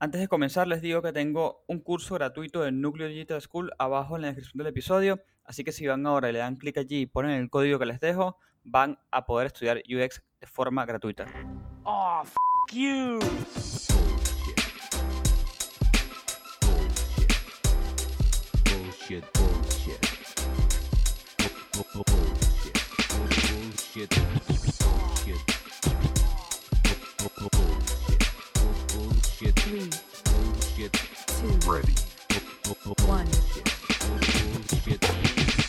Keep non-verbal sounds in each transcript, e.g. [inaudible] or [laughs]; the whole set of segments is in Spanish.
Antes de comenzar, les digo que tengo un curso gratuito de Núcleo Digital School abajo en la descripción del episodio, así que si van ahora y le dan clic allí y ponen el código que les dejo, van a poder estudiar UX de forma gratuita. Oh, f you. Bullshit, bullshit. Bu- bu- Bullshit. Bullshit. Bullshit. Three, Bullshit. two, Ready. Bu- bu- bu- one.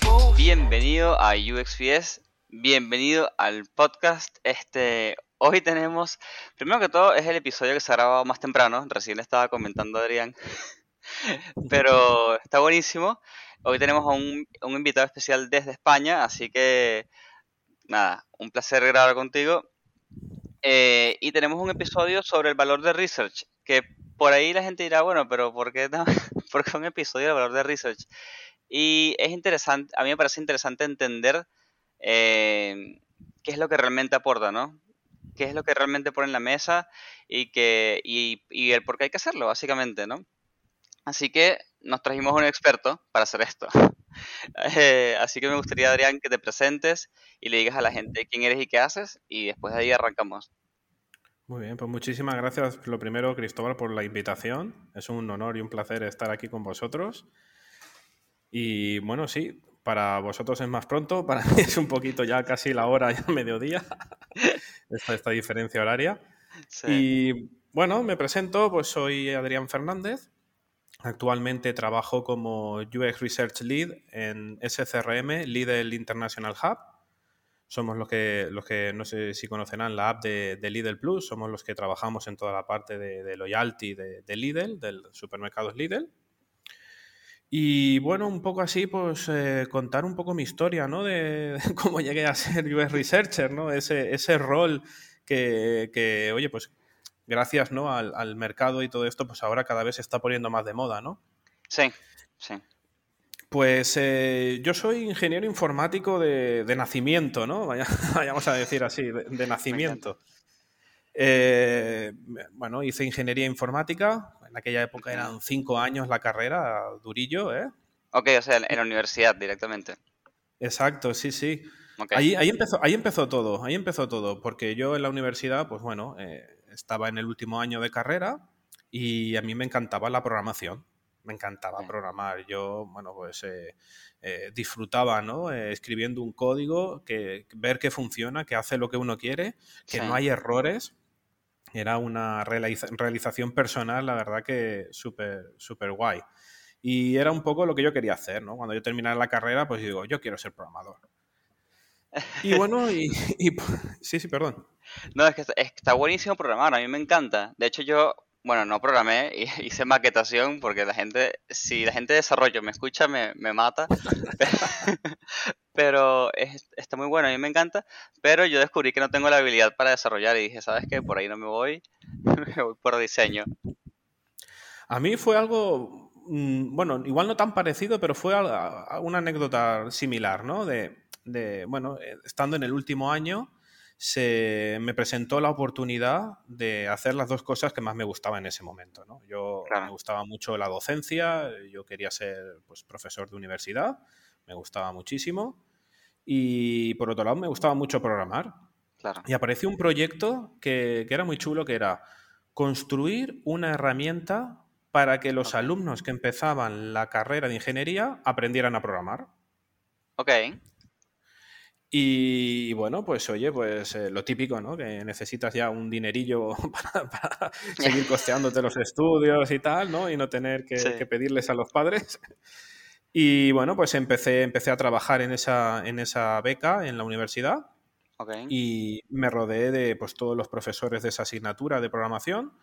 Bullshit. Bienvenido a UXPS, bienvenido al podcast. Este, hoy tenemos, primero que todo, es el episodio que se ha grabado más temprano, recién le estaba comentando a Adrián, [laughs] pero está buenísimo. Hoy tenemos a un, a un invitado especial desde España, así que nada, un placer grabar contigo. Eh, y tenemos un episodio sobre el valor de research, que por ahí la gente dirá, bueno, pero ¿por qué, no? [laughs] ¿por qué un episodio del valor de research? Y es interesante, a mí me parece interesante entender eh, qué es lo que realmente aporta, ¿no? Qué es lo que realmente pone en la mesa y, que, y, y el por qué hay que hacerlo, básicamente, ¿no? Así que nos trajimos un experto para hacer esto. [laughs] Eh, así que me gustaría, Adrián, que te presentes y le digas a la gente quién eres y qué haces y después de ahí arrancamos. Muy bien, pues muchísimas gracias, lo primero, Cristóbal, por la invitación. Es un honor y un placer estar aquí con vosotros. Y bueno, sí, para vosotros es más pronto, [laughs] para mí es un poquito ya casi la hora, ya mediodía, [laughs] esta, esta diferencia horaria. Sí. Y bueno, me presento, pues soy Adrián Fernández. Actualmente trabajo como UX Research Lead en SCRM, Lidl International Hub. Somos los que, los que no sé si conocerán la app de, Lidl Plus, somos los que trabajamos en toda la parte de, loyalty de, de Lidl, del supermercado Lidl. Y bueno, un poco así, pues eh, contar un poco mi historia, ¿no? De, [laughs] de cómo llegué a ser UX Researcher, ¿no? Ese, ese rol que, que, oye, pues gracias, ¿no? Al, al mercado y todo esto, pues ahora cada vez se está poniendo más de moda, ¿no? Sí, sí. Pues eh, yo soy ingeniero informático de, de nacimiento, ¿no? Vaya- [laughs] Vayamos a decir así, de, de nacimiento. Eh, bueno, hice ingeniería informática. En aquella época eran cinco años la carrera, durillo, ¿eh? Ok, o sea, en la universidad directamente. Exacto, sí, sí. Ahí, ahí, empezó, ahí empezó todo, ahí empezó todo, porque yo en la universidad, pues bueno, eh, estaba en el último año de carrera y a mí me encantaba la programación, me encantaba programar. Yo, bueno, pues eh, eh, disfrutaba, ¿no? Eh, escribiendo un código, que, ver que funciona, que hace lo que uno quiere, que Sí. no hay errores. Era una realiza- realización personal, la verdad que súper, súper guay. Y era un poco lo que yo quería hacer, ¿no? Cuando yo terminara la carrera, pues digo, yo quiero ser programador. Y bueno, y, y- [laughs] sí, sí, perdón. No, es que está, buenísimo programar, a mí me encanta. De hecho, yo, bueno, no programé, hi- [laughs] hice maquetación porque la gente, si la gente de desarrollo me escucha, me, me mata. [laughs] Pero es- está muy bueno, a mí me encanta. Pero yo descubrí que no tengo la habilidad para desarrollar y dije, ¿sabes qué? Por ahí no me voy, me voy por diseño. A mí fue algo, mm, bueno, igual no tan parecido, pero fue una anécdota similar, ¿no? De, de, bueno, eh, estando en el último año, se me presentó la oportunidad de hacer las dos cosas que más me gustaban en ese momento, ¿no? Yo Claro. me gustaba mucho la docencia, yo quería ser pues, profesor de universidad, me gustaba muchísimo, y por otro lado me gustaba mucho programar. Claro. Y apareció un proyecto que, que era muy chulo, que era construir una herramienta para que los alumnos que empezaban la carrera de ingeniería aprendieran a programar. Ok, Y bueno, pues oye, pues eh, lo típico, ¿no? Que necesitas ya un dinerillo [laughs] para, para seguir costeándote los estudios y tal, ¿no? Y no tener que, Sí. que pedirles a los padres. [laughs] Y bueno, pues empecé, empecé a trabajar en esa, en esa beca en la universidad. ok. y me rodeé de pues, todos los profesores de esa asignatura de programación.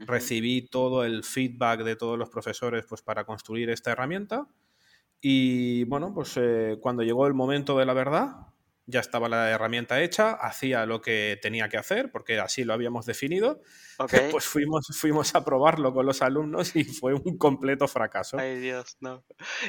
Recibí todo el feedback de todos los profesores pues, para construir esta herramienta. Y bueno, pues eh, cuando llegó el momento de la verdad, ya estaba la herramienta hecha, hacía lo que tenía que hacer, porque así lo habíamos definido. Ok. [laughs] Pues fuimos, fuimos a probarlo con los alumnos y fue un completo fracaso. Ay, Dios, no.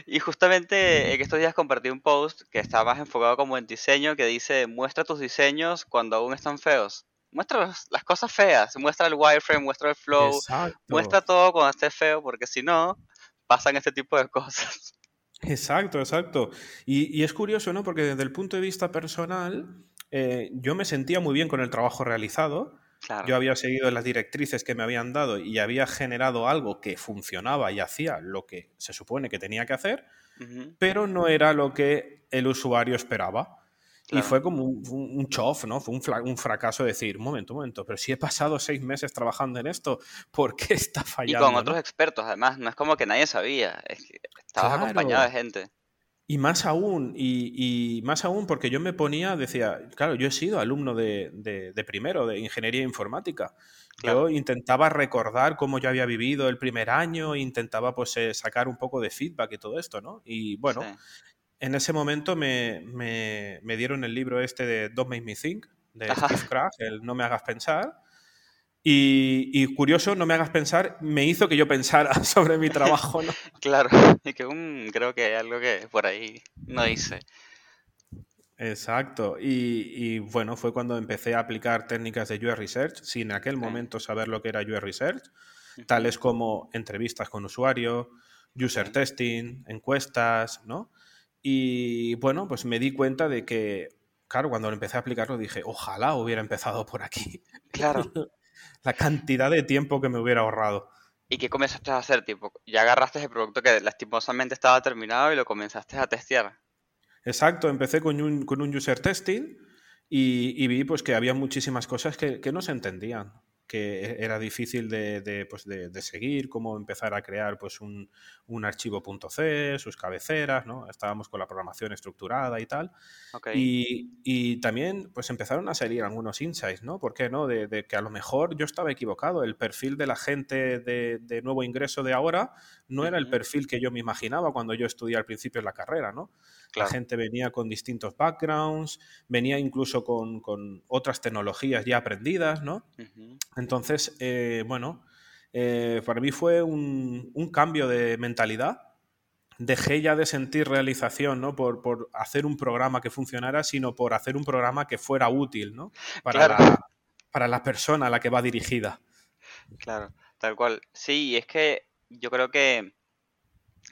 Y justamente en estos días compartí un post que está más enfocado como en diseño, que dice, muestra tus diseños cuando aún están feos. muestra las cosas feas, muestra el wireframe, muestra el flow, Exacto. muestra todo cuando esté feo, porque si no, pasan este tipo de cosas. Exacto, exacto. Y, y es curioso, ¿no? Porque desde el punto de vista personal, eh, yo me sentía muy bien con el trabajo realizado. Claro. Yo había seguido las directrices que me habían dado y había generado algo que funcionaba y hacía lo que se supone que tenía que hacer, pero no era lo que el usuario esperaba. Y fue como un, un, chof, ¿no? Fue un, un fracaso decir, un momento, un momento, pero si he pasado seis meses trabajando en esto, ¿por qué [laughs] está Y fallando? con no? otros expertos, además, no es como que nadie sabía, es que estabas acompañado de gente. Y más aún, y, y más aún porque yo me ponía, decía, claro, yo he sido alumno de, de- de primero, de ingeniería informática. Claro. Yo intentaba recordar cómo yo había vivido el primer año, intentaba pues eh, sacar un poco de feedback y todo esto, ¿no? Y bueno, Sí. En ese momento me, me- me dieron el libro este de Don't Make Me Think, de Ajá. Steve Krag, el No me hagas pensar. Y, y curioso, No me hagas pensar, me hizo que yo pensara [laughs] sobre mi trabajo, ¿no? [laughs] Claro, y que creo que hay algo que por ahí no hice. Exacto. Y, y, bueno, fue cuando empecé a aplicar técnicas de UX Research sin en aquel momento saber lo que era UX Research, tales como entrevistas con usuario, user testing, encuestas, ¿no? Y bueno, pues me di cuenta de que, claro, cuando lo empecé a aplicarlo dije, ojalá hubiera empezado por aquí. Claro. [laughs] La cantidad de tiempo que me hubiera ahorrado. ¿Y qué comenzaste a hacer? Tipo, ya agarraste el producto que lastimosamente estaba terminado y lo comenzaste a testear. Exacto, empecé con un, con un user testing y, y vi pues que había muchísimas cosas que, que no se entendían, que e- era difícil de, de, pues, de- de seguir, cómo empezar a crear pues un, un archivo .c, sus cabeceras, ¿no? Estábamos con la programación estructurada y tal. Y, y también pues empezaron a salir algunos insights, ¿no? ¿Por qué no? De, que a lo mejor yo estaba equivocado. El perfil de la gente de, nuevo ingreso de ahora no era el perfil que yo me imaginaba cuando yo estudié al principio de la carrera, ¿no? La gente venía con distintos backgrounds, venía incluso con, con otras tecnologías ya aprendidas, ¿no? Entonces, eh, bueno, eh, para mí fue un, un cambio de mentalidad. Dejé ya de sentir realización, ¿no? Por, por hacer un programa que funcionara, sino por hacer un programa que fuera útil, ¿no? Para, Claro. la, para la persona a la que va dirigida. Claro, tal cual. Sí, es que yo creo que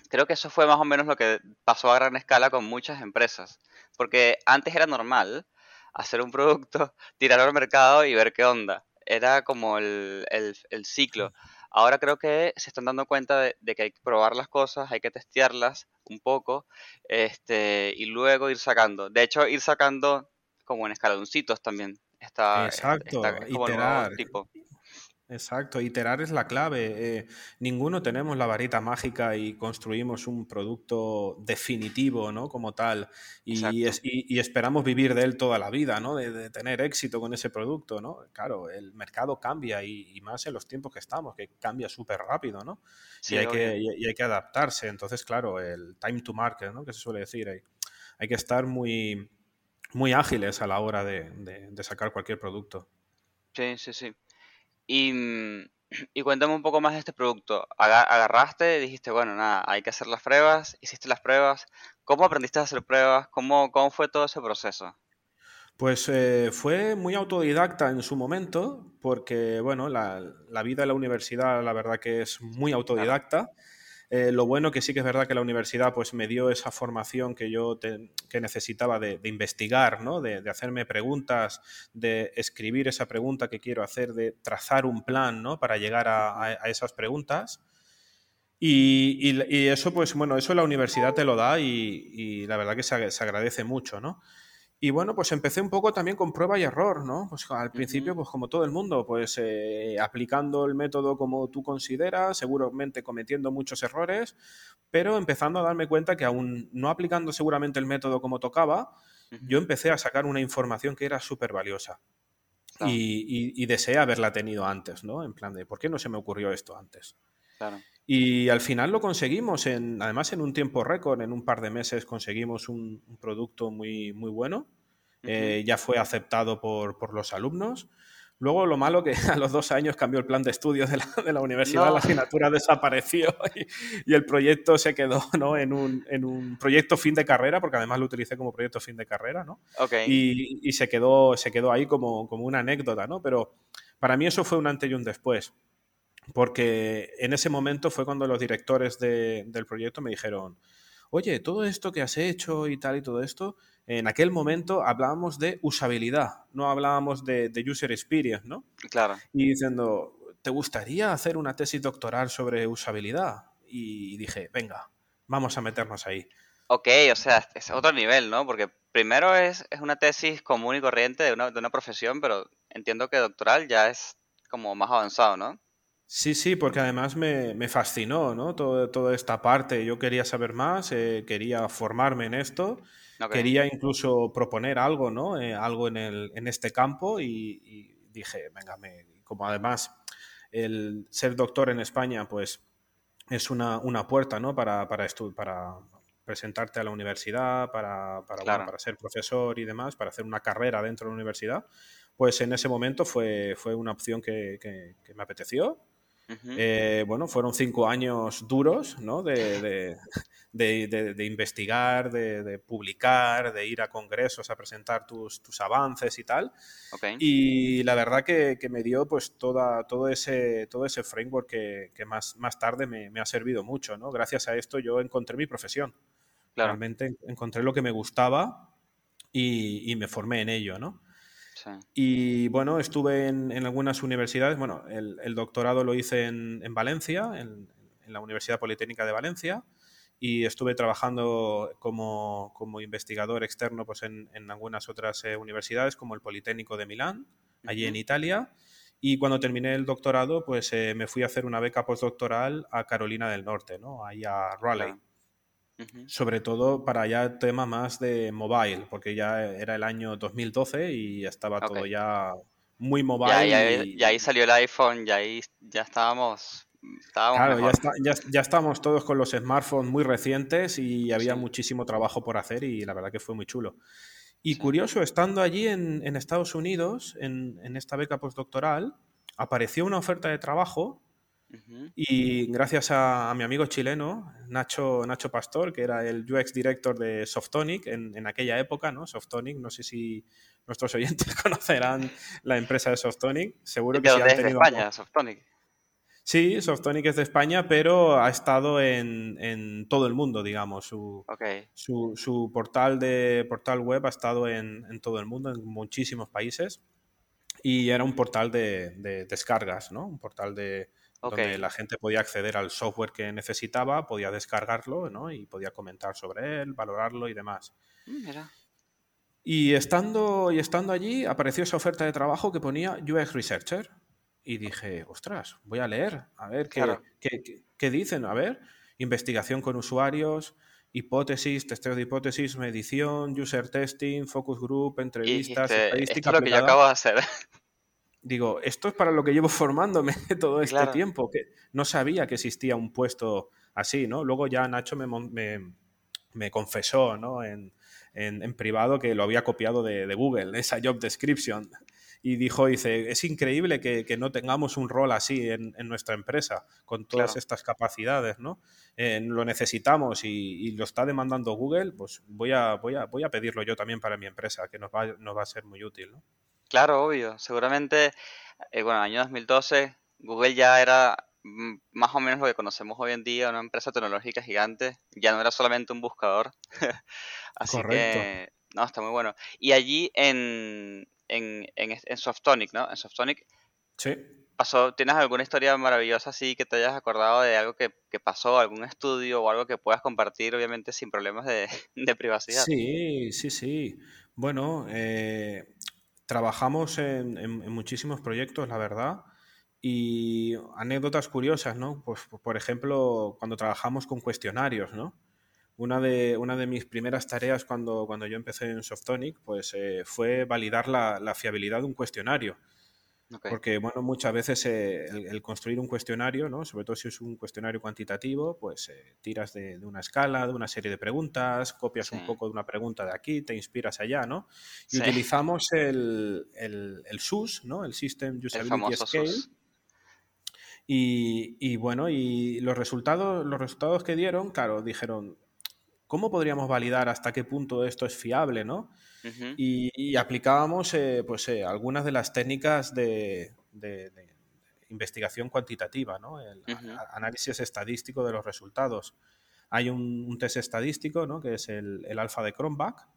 creo que eso fue más o menos lo que pasó a gran escala con muchas empresas. Porque antes era normal hacer un producto, [laughs] tirarlo al mercado y ver qué onda. Era como el, el- el ciclo. Ahora creo que se están dando cuenta de, de que hay que probar las cosas, hay que testearlas un poco, este, y luego ir sacando. De hecho, ir sacando como en escaloncitos también. Está, Exacto, está como nuevo tipo. Exacto, iterar es la clave. Eh, ninguno tenemos la varita mágica y construimos un producto definitivo, ¿no? Como tal. Y, Exacto. es- y- y esperamos vivir de él toda la vida, ¿no? De, de tener éxito con ese producto, ¿no? Claro, el mercado cambia y, y más en los tiempos que estamos, que cambia súper rápido, ¿no? Sí, y, hay que, y- hay que adaptarse. Entonces, claro, el time to market, ¿no? Que se suele decir. Hay, hay que estar muy, muy ágiles a la hora de, de- de sacar cualquier producto. Sí, sí, sí. Y, y cuéntame un poco más de este producto. Aga- agarraste, dijiste, bueno, nada, hay que hacer las pruebas, hiciste las pruebas. ¿Cómo aprendiste a hacer pruebas? ¿Cómo, cómo fue todo ese proceso? Pues eh, fue muy autodidacta en su momento, porque bueno, la, la vida en la universidad la verdad que es muy autodidacta. Eh, lo bueno que sí que es verdad que la universidad pues me dio esa formación que yo que necesitaba de, investigar, ¿no? De, hacerme preguntas, de escribir esa pregunta que quiero hacer, de trazar un plan ¿no? para llegar a, a- esas preguntas. Y, y- y eso, pues bueno, eso la universidad te lo da y, y la verdad que se, se agradece mucho, ¿no? Y bueno, pues empecé un poco también con prueba y error, ¿no? Pues al principio, pues como todo el mundo, pues eh, aplicando el método como tú consideras, seguramente cometiendo muchos errores, pero empezando a darme cuenta que aún no aplicando seguramente el método como tocaba, yo empecé a sacar una información que era súper valiosa. Claro, Y, y- y deseé haberla tenido antes, ¿no? En plan de, ¿por qué no se me ocurrió esto antes? claro. Y al final lo conseguimos, en, además en un tiempo récord, en un par de meses conseguimos un, un producto muy, muy bueno. Eh, ya fue aceptado por, por los alumnos. Luego lo malo que [laughs] a los dos años cambió el plan de estudios de la, de la universidad, No. la asignatura desapareció [laughs] y, y el proyecto se quedó ¿no? en, un, en un proyecto fin de carrera, porque además lo utilicé como proyecto fin de carrera, ¿no? Ok. y, y se, quedó, se quedó ahí como, como una anécdota, ¿no? Pero para mí eso fue un antes y un después, porque en ese momento fue cuando los directores de- del proyecto me dijeron, oye, todo esto que has hecho y tal y todo esto, en aquel momento hablábamos de usabilidad, no hablábamos de, de user experience, ¿no? Claro. Y diciendo, ¿te gustaría hacer una tesis doctoral sobre usabilidad? Y dije, venga, vamos a meternos ahí. Ok, o sea, es otro nivel, ¿no? Porque primero es, es una tesis común y corriente de una, de una profesión, pero entiendo que doctoral ya es como más avanzado, ¿no? Sí, sí, porque además me, me fascinó, ¿no? Todo, toda esta parte. Yo quería saber más, eh, quería formarme en esto, quería incluso proponer algo, ¿no? Eh, algo en, el, en este campo y, y dije, venga, me, como además el ser doctor en España, pues es una, una puerta, ¿no? Para, para, estu- para presentarte a la universidad, para, para, bueno, para ser profesor y demás, para hacer una carrera dentro de la universidad, pues en ese momento fue, fue una opción que, que- que me apeteció. Eh, bueno, fueron cinco años duros, ¿no? De, de- de- de- investigar, de, de publicar, de ir a congresos a presentar tus, tus avances y tal. Ok. Y la verdad que, que me dio pues toda, todo, ese, todo ese framework que, que más, más tarde me, me ha servido mucho, ¿no? Gracias a esto yo encontré mi profesión. Claro. Realmente en- encontré lo que me gustaba y, y me formé en ello, ¿no? Sí. Y bueno, estuve en, en algunas universidades. Bueno, el, el doctorado lo hice en, en Valencia, en, en la Universidad Politécnica de Valencia, y estuve trabajando como, como investigador externo pues, en, en algunas otras eh, universidades, como el Politécnico de Milán, allí en. Italia. Y cuando terminé el doctorado, pues eh, me fui a hacer una beca postdoctoral a Carolina del Norte, ¿no? Ahí a Raleigh Claro. Sobre todo para ya tema más de mobile, porque ya era el año 2012 y estaba todo ya muy mobile. Ya, ya, y- ya ahí salió el iPhone, ya ahí ya estábamos, estábamos Claro, ya, está- ya, ya estábamos todos con los smartphones muy recientes y había Sí. muchísimo trabajo por hacer y la verdad que fue muy chulo. Y Sí. curioso, estando allí en, en Estados Unidos, en, en esta beca postdoctoral, apareció una oferta de trabajo Y gracias a, a mi amigo chileno, Nacho, Nacho Pastor, que era el UX director de Softonic en, en aquella época, ¿no? Softonic, no sé si nuestros [laughs] oyentes conocerán la empresa de Softonic, seguro ¿De que sí han? ¿De. España, Softonic? Sí, Softonic es de España, pero ha estado en, en todo el mundo, digamos. Su, su, su portal, de, portal web ha estado en, en todo el mundo, en muchísimos países. Y era un portal de, de descargas, ¿no? Un portal de, Donde la gente podía acceder al software que necesitaba, podía descargarlo, ¿no? Y podía comentar sobre él, valorarlo y demás. Mm, Mira. Y estando, y estando allí, apareció esa oferta de trabajo que ponía UX Researcher. Y dije, ostras, voy a leer, a ver qué, Claro. qué- qué- qué dicen. A ver, investigación con usuarios, hipótesis, testeo de hipótesis, medición, user testing, focus group, Y entrevistas, dijiste, estadística esto es lo que yo aplicada". acabo de hacer. Digo, esto es para lo que llevo [laughs] formándome todo este Claro. tiempo, que no sabía que existía un puesto así, ¿no? Luego ya Nacho me, me, me confesó, ¿no? En, en- en privado que lo había copiado de, de Google, [laughs] esa job description. Y dijo, dice, es increíble que, que no tengamos un rol así en, en nuestra empresa, con todas Claro. estas capacidades, ¿no? Eh, lo necesitamos y, y lo está demandando Google, pues voy a, voy, a, voy a pedirlo yo también para mi empresa, que nos va, nos va a ser muy útil, ¿no? Claro, obvio. Seguramente, eh, bueno, año 2012, Google ya era mm, más o menos lo que conocemos hoy en día, una empresa tecnológica gigante. Ya no era solamente un buscador. [laughs] Así Correcto. que, no, está muy bueno. Y allí en, en, en, en Softonic, ¿no? En Softonic Sí. pasó, ¿tienes alguna historia maravillosa así que te hayas acordado de algo que, que pasó, algún estudio o algo que puedas compartir, obviamente sin problemas de, [laughs] de privacidad? Sí, sí, sí. Bueno, eh, trabajamos en, muchísimos proyectos, la verdad, y anécdotas curiosas, ¿no? Pues, por ejemplo, cuando trabajamos con cuestionarios, ¿no? Una de, una de mis primeras tareas cuando, cuando yo empecé en Softonic, pues eh, fue validar la, la fiabilidad de un cuestionario. Porque, bueno, muchas veces eh, el, el construir un cuestionario, ¿no? Sobre todo si es un cuestionario cuantitativo, pues eh, tiras de, de una escala, de una serie de preguntas, copias Sí. un poco de una pregunta de aquí, te inspiras allá, ¿no? Y Sí. utilizamos el, el, el SUS, ¿no? El System Usability Scale. SUS. Y, y bueno, y los resultados, los resultados que dieron, claro, dijeron, ¿cómo podríamos validar hasta qué punto esto es fiable, ¿no? Y, y aplicábamos eh, pues, eh, algunas de las técnicas de, de- de investigación cuantitativa, ¿no? El análisis estadístico de los resultados. Hay un, un test estadístico, ¿no? que es el, el alfa de Cronbach,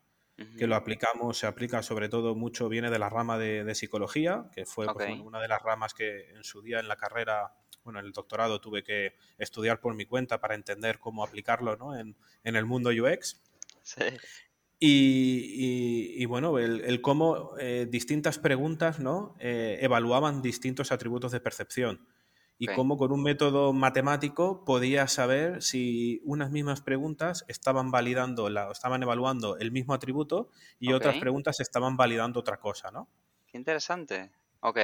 que lo aplicamos, se aplica sobre todo mucho, viene de la rama de, de psicología, que fue pues, bueno, una de las ramas que en su día en la carrera, bueno, en el doctorado tuve que estudiar por mi cuenta para entender cómo aplicarlo ¿no? en, en el mundo UX. Sí. Y, y- y, bueno, el, el cómo eh, distintas preguntas ¿no? Eh, evaluaban distintos atributos de percepción. Y cómo con un método matemático podía saber si unas mismas preguntas estaban validando, la, estaban evaluando el mismo atributo y otras preguntas estaban validando otra cosa, ¿no? Qué interesante. Ok.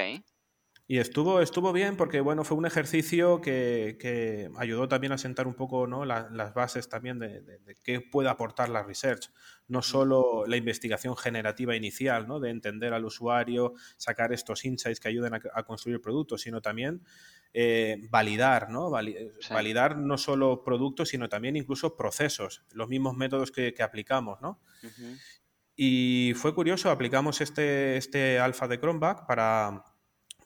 Y estuvo, estuvo bien porque, bueno, fue un ejercicio que, que ayudó también a sentar un poco ¿no? la- las bases también de, de- de qué puede aportar la research. No solo la investigación generativa inicial, ¿no? De entender al usuario, sacar estos insights que ayuden a, a construir productos, sino también eh, validar, ¿no? Vali- eh, Sí. Validar no solo productos, sino también incluso procesos, los mismos métodos que, que aplicamos, ¿no? Y fue curioso, aplicamos este, este alfa de Cronbach para,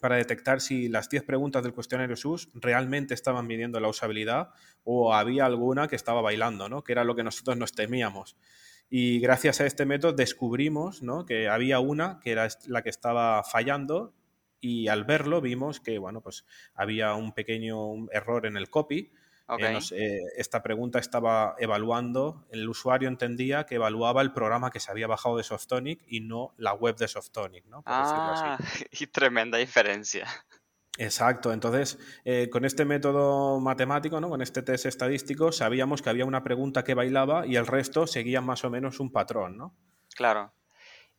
para detectar si las 10 preguntas del cuestionario SUS realmente estaban midiendo la usabilidad o había alguna que estaba bailando, ¿no? que era lo que nosotros nos temíamos. Y gracias a este método descubrimos ¿no? que había una que era la que estaba fallando y al verlo vimos que bueno, pues había un pequeño error en el copy. Eh, nos- eh, esta pregunta estaba evaluando, el usuario entendía que evaluaba el programa que se había bajado de Softonic y no la web de Softonic, ¿no? Por decirlo así. Ah, [laughs] y tremenda diferencia. Exacto, entonces eh, con este método matemático, ¿no? con este test estadístico, sabíamos que había una pregunta que bailaba y el resto seguía más o menos un patrón, ¿no? Claro.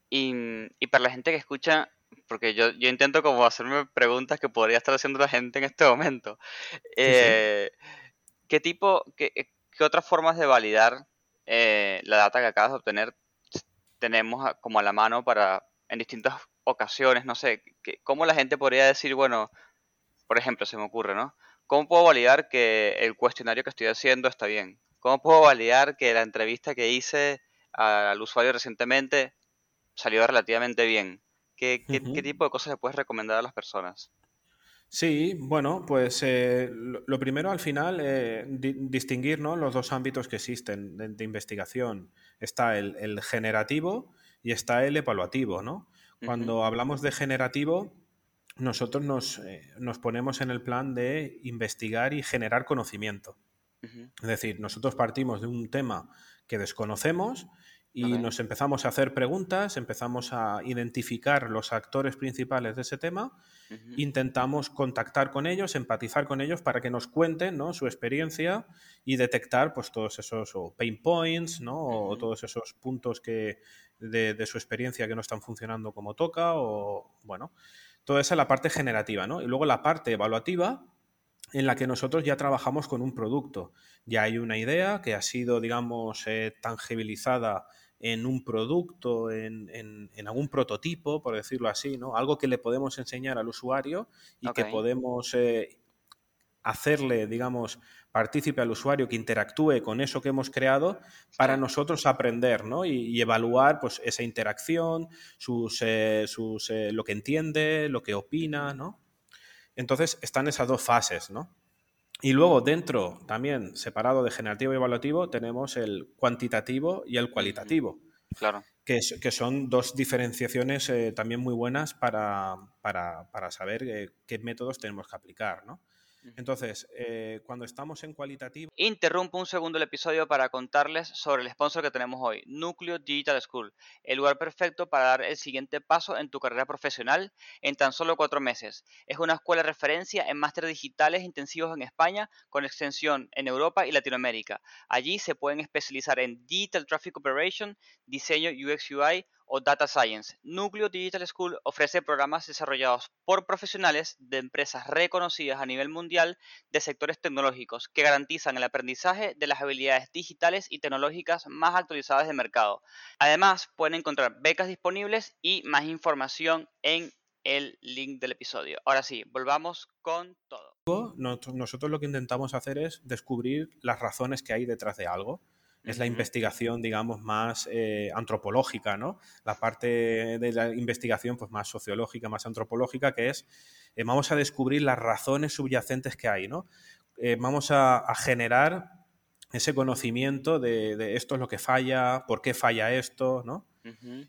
Y, y para la gente que escucha, porque yo, yo intento como hacerme preguntas que podría estar haciendo la gente en este momento. Eh, ¿Qué tipo, qué, qué otras formas de validar eh, la data que acabas de obtener tenemos a- como a la mano para en distintas ocasiones? No sé, que- ¿cómo la gente podría decir, bueno, por ejemplo, se me ocurre, ¿no? ¿Cómo puedo validar que el cuestionario que estoy haciendo está bien? ¿Cómo puedo validar que la entrevista que hice al usuario recientemente salió relativamente bien? ¿Qué, qué- qué tipo de cosas le puedes recomendar a las personas? Sí, bueno, pues eh, lo, primero al final, eh, di- distinguir ¿no? los dos ámbitos que existen de, de investigación. Está el, el generativo y está el evaluativo, ¿no? Cuando hablamos de generativo, nosotros nos, eh, nos ponemos en el plan de investigar y generar conocimiento. Es decir, nosotros partimos de un tema que desconocemos y nos empezamos a hacer preguntas, empezamos a identificar los actores principales de ese tema intentamos contactar con ellos, empatizar con ellos para que nos cuenten ¿no? su experiencia y detectar pues, todos esos o pain points ¿no? o todos esos puntos que, de, de su experiencia que no están funcionando como toca o bueno, toda esa es la parte generativa. ¿no? Y luego la parte evaluativa en la que nosotros ya trabajamos con un producto. Ya hay una idea que ha sido, digamos, eh, tangibilizada en un producto, en, en- en algún prototipo, por decirlo así, ¿no? Algo que le podemos enseñar al usuario y que podemos eh, hacerle, digamos, partícipe al usuario que interactúe con eso que hemos creado para nosotros aprender, ¿no? Y, y evaluar pues, esa interacción, sus, eh, sus, eh, lo que entiende, lo que opina, ¿no? Entonces están esas dos fases, ¿no? Y luego dentro, también separado de generativo y evaluativo, tenemos el cuantitativo y el cualitativo, Claro. que, es- que son dos diferenciaciones eh, también muy buenas para, para- para saber eh, qué métodos tenemos que aplicar, ¿no? Entonces, eh, cuando estamos en cualitativo, Interrumpo un segundo el episodio para contarles sobre el sponsor que tenemos hoy, Núcleo Digital School, el lugar perfecto para dar el siguiente paso en tu carrera profesional en tan solo cuatro meses. Es una escuela de referencia en másteres digitales intensivos en España, con extensión en Europa y Latinoamérica. Allí se pueden especializar en Digital Traffic Operation, diseño UX UI o Data Science. Núcleo Digital School ofrece programas desarrollados por profesionales de empresas reconocidas a nivel mundial de sectores tecnológicos que garantizan el aprendizaje de las habilidades digitales y tecnológicas más actualizadas del mercado. Además, pueden encontrar becas disponibles y más información en el link del episodio. Ahora sí, volvamos con todo. Nos- Nosotros lo que intentamos hacer es descubrir las razones que hay detrás de algo. Es la investigación, digamos, más eh, antropológica, ¿no? La parte de la investigación, pues más sociológica, más antropológica, que es, eh, vamos a descubrir las razones subyacentes que hay, ¿no? Eh, vamos a, a generar ese conocimiento de, de esto es lo que falla, por qué falla esto, ¿no?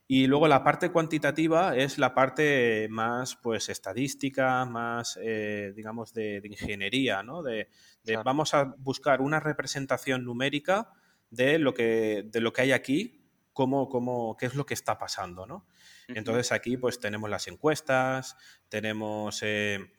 Y luego la parte cuantitativa es la parte más, pues, estadística, más, eh, digamos, de, de ingeniería, ¿no? De, de Claro. vamos a buscar una representación numérica de lo que, de lo que hay aquí, cómo, cómo, qué es lo que está pasando, ¿no? Entonces aquí, pues, tenemos las encuestas, tenemos... eh,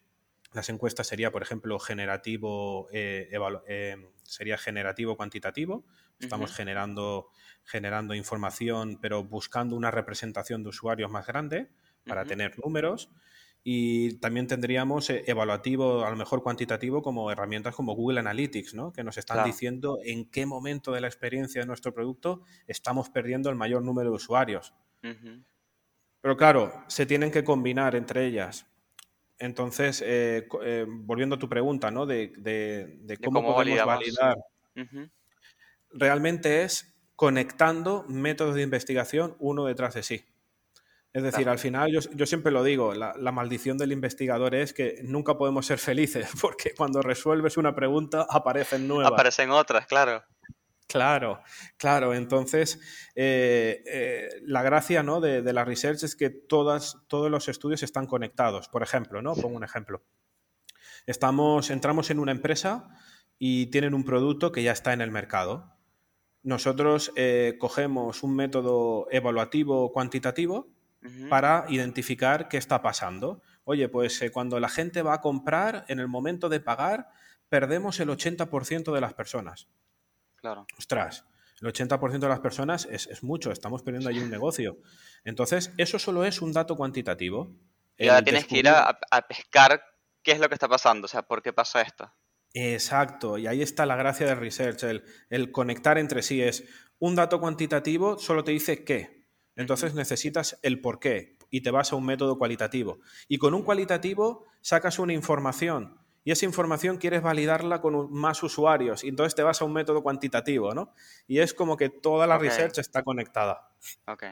las encuestas sería, por ejemplo, generativo, eh, eh, sería generativo cuantitativo. Estamos generando, generando información, pero buscando una representación de usuarios más grande para tener números. Y también tendríamos eh, evaluativo, a lo mejor cuantitativo, como herramientas como Google Analytics, ¿no? que nos están Claro. diciendo en qué momento de la experiencia de nuestro producto estamos perdiendo el mayor número de usuarios. Pero claro, se tienen que combinar entre ellas. Entonces, eh, eh, volviendo a tu pregunta, ¿no? De, de- de cómo, cómo podemos validamos. validar, realmente es conectando métodos de investigación uno detrás de sí. Es decir, Claro. al final, yo, yo siempre lo digo, la, la maldición del investigador es que nunca podemos ser felices, [laughs] porque cuando resuelves una pregunta aparecen nuevas. Aparecen otras, claro. Claro, claro. Entonces, eh, eh, la gracia ¿no? de, de la research es que todas, todos los estudios están conectados. Por ejemplo, ¿no? Pongo un ejemplo. Estamos, entramos en una empresa y tienen un producto que ya está en el mercado. Nosotros eh, cogemos un método evaluativo cuantitativo Para identificar qué está pasando. Oye, pues eh, cuando la gente va a comprar, en el momento de pagar, perdemos el 80% de las personas Claro. ostras, el 80% de las personas es, es mucho, estamos perdiendo ahí un negocio. Entonces, eso solo es un dato cuantitativo. Y ahora tienes que ir a pescar qué es lo que está pasando, o sea, por qué pasa esto. Exacto, y ahí está la gracia del research, el, el conectar entre sí es un dato cuantitativo solo te dice qué, entonces necesitas el por qué y te vas a un método cualitativo. Y con un cualitativo sacas una información y esa información quieres validarla con más usuarios y entonces te vas a un método cuantitativo, ¿no? Y es como que toda la research está conectada. Ok.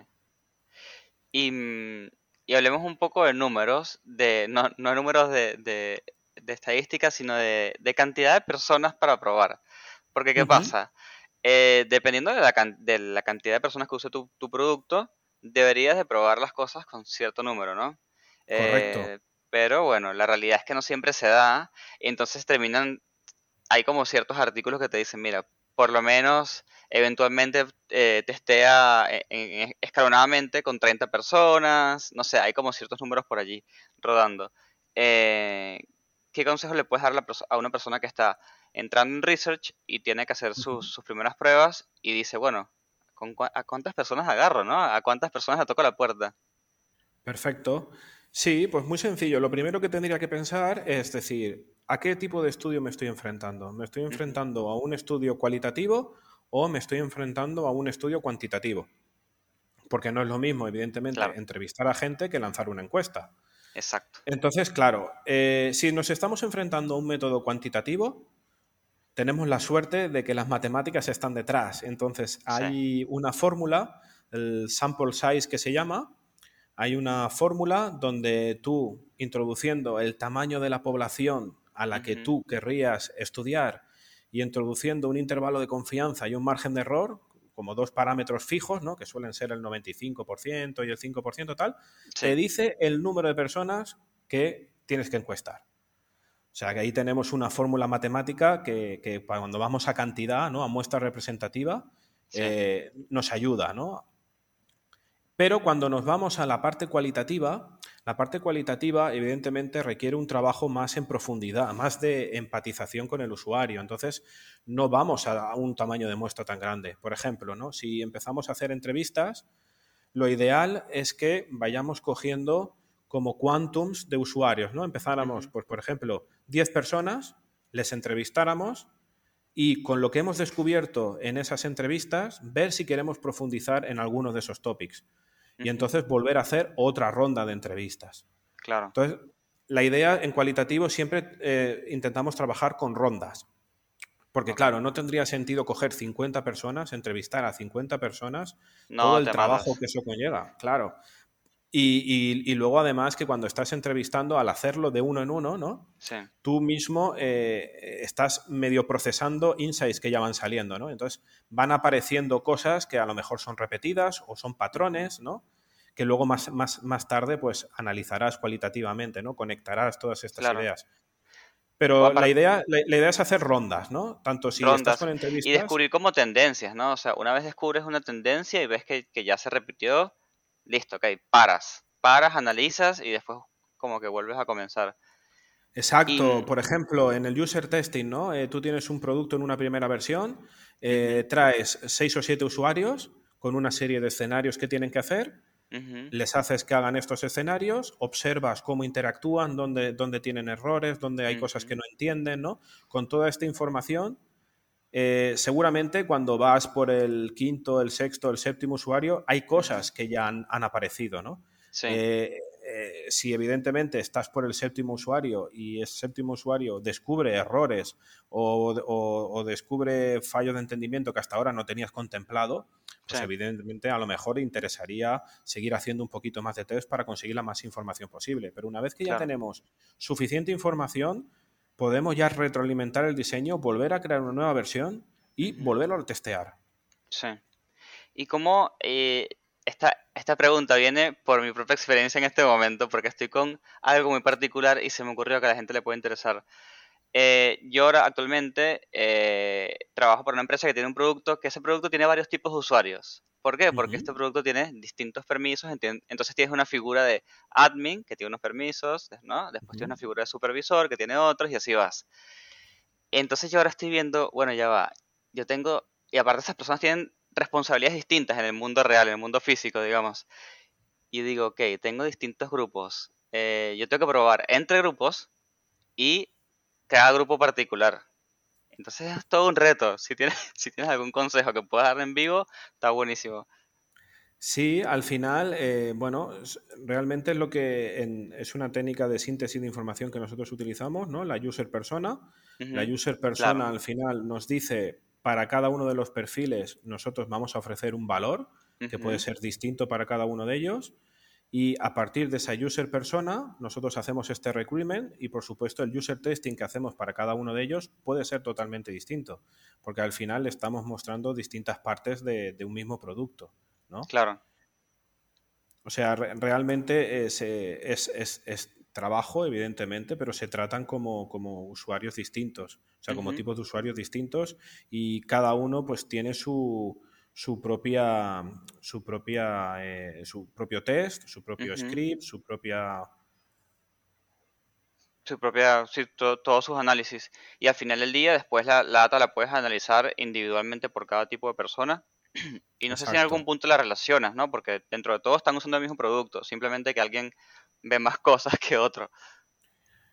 Y, mm, y hablemos un poco de números, de, no, no números de, de, sino de, de cantidad de personas para probar. Porque, ¿qué pasa? Eh, dependiendo de la, can- de la cantidad de personas que use tu, tu producto, deberías de probar las cosas con cierto número, ¿no? Correcto. Eh, pero bueno, la realidad es que no siempre se da, y entonces terminan, hay como ciertos artículos que te dicen, mira, por lo menos eventualmente eh, testea en- en- escalonadamente con 30 personas, no sé, hay como ciertos números por allí rodando. Eh, ¿Qué consejo le puedes dar a una persona que está entrando en research y tiene que hacer sus, sus primeras pruebas y dice, bueno, ¿con cua- ¿a cuántas personas agarro, no? ¿A cuántas personas le toco la puerta? Perfecto. Sí, pues muy sencillo. Lo primero que tendría que pensar es decir, ¿a qué tipo de estudio me estoy enfrentando? ¿Me estoy enfrentando a un estudio cualitativo o me estoy enfrentando a un estudio cuantitativo? Porque no es lo mismo, evidentemente, Claro. entrevistar a gente que lanzar una encuesta. Exacto. Entonces, claro, eh, si nos estamos enfrentando a un método cuantitativo, tenemos la suerte de que las matemáticas están detrás. Entonces, hay una fórmula, el sample size que se llama, hay una fórmula donde tú, introduciendo el tamaño de la población a la que tú querrías estudiar y introduciendo un intervalo de confianza y un margen de error, como dos parámetros fijos, ¿no? que suelen ser el 95% y el 5% tal, Sí. te dice el número de personas que tienes que encuestar. O sea que ahí tenemos una fórmula matemática que, cuando vamos a cantidad, ¿no? a muestra representativa, Sí. eh, nos ayuda. ¿no? Pero cuando nos vamos a la parte cualitativa, la parte cualitativa evidentemente requiere un trabajo más en profundidad, más de empatización con el usuario. Entonces, no vamos a, a un tamaño de muestra tan grande. Por ejemplo, ¿no? si empezamos a hacer entrevistas, lo ideal es que vayamos cogiendo como quantums de usuarios, ¿no? Empezáramos, pues, por ejemplo, 10 personas, les entrevistáramos y con lo que hemos descubierto en esas entrevistas, ver si queremos profundizar en alguno de esos topics. Y entonces volver a hacer otra ronda de entrevistas. Claro. Entonces, la idea en cualitativo siempre eh, intentamos trabajar con rondas. Porque, claro, no tendría sentido coger 50 personas, entrevistar a 50 personas, No, todo el trabajo matas. que eso conlleva, claro. Y, y- y luego, además, que cuando estás entrevistando, al hacerlo de uno en uno, ¿no? Sí, Tú mismo eh, estás medio procesando insights que ya van saliendo, ¿no? Entonces, van apareciendo cosas que a lo mejor son repetidas o son patrones, ¿no? Que luego más, más, más tarde, pues, analizarás cualitativamente, ¿no? Conectarás todas estas Claro. ideas. Pero la idea, la, la idea es hacer rondas, ¿no? Tanto si Rondas. estás con Y entrevistas... descubrir como tendencias, ¿no? O sea, una vez descubres una tendencia y ves que, que ya se repitió, listo, ok, paras. Paras, analizas y después como que vuelves a comenzar. Exacto, Y- por ejemplo, en el user testing, ¿no? Eh, tú tienes un producto en una primera versión, eh, traes seis o siete usuarios con una serie de escenarios que tienen que hacer, les haces que hagan estos escenarios, observas cómo interactúan, dónde, dónde tienen errores, dónde hay cosas que no entienden, ¿no? Con toda esta información, eh, seguramente cuando vas por el quinto, el sexto, el séptimo usuario, hay cosas que ya han, han aparecido, ¿no? Sí, Eh, eh, si evidentemente estás por el séptimo usuario y ese séptimo usuario descubre errores o, o- o descubre fallos de entendimiento que hasta ahora no tenías contemplado, pues Sí. evidentemente a lo mejor interesaría seguir haciendo un poquito más de test para conseguir la más información posible. Pero una vez que ya Claro. tenemos suficiente información, podemos ya retroalimentar el diseño, volver a crear una nueva versión y volverlo a testear. sí. Y cómo eh, esta, esta pregunta viene por mi propia experiencia en este momento, porque estoy con algo muy particular y se me ocurrió que a la gente le puede interesar. Eh, yo ahora actualmente eh, trabajo para una empresa que tiene un producto, que ese producto tiene varios tipos de usuarios. ¿Por qué? Porque este producto tiene distintos permisos, entonces tienes una figura de admin que tiene unos permisos, ¿no? Después tienes una figura de supervisor que tiene otros y así vas. Entonces yo ahora estoy viendo, bueno, ya va, yo tengo, y aparte esas personas tienen responsabilidades distintas en el mundo real, en el mundo físico, digamos. Y digo, ok, tengo distintos grupos. eh, yo tengo que probar entre grupos y cada grupo particular. Entonces es todo un reto. Si tienes, [laughs] si tienes algún consejo que puedas dar en vivo, está buenísimo. Sí, al final, eh, bueno, realmente es lo que en- es una técnica de síntesis de información que nosotros utilizamos, ¿no? La user persona. La user persona claro. al final nos dice, para cada uno de los perfiles, nosotros vamos a ofrecer un valor que puede ser distinto para cada uno de ellos. Y a partir de esa user persona, nosotros hacemos este recruitment y, por supuesto, el user testing que hacemos para cada uno de ellos puede ser totalmente distinto, porque al final estamos mostrando distintas partes de, de un mismo producto, ¿no? Claro. O sea, re- realmente es, eh, es- es- es trabajo, evidentemente, pero se tratan como, como usuarios distintos, o sea, como tipos de usuarios distintos y cada uno pues tiene su, su propia, su propia, eh, su propio test, su propio script, su propia... Su propia, sí, to- todos sus análisis. Y al final del día, después la, la data la puedes analizar individualmente por cada tipo de persona. [clears throat] Y no sé si en algún punto la relacionas, ¿no? Porque dentro de todo están usando el mismo producto. Simplemente que alguien ve más [laughs] cosas que otro.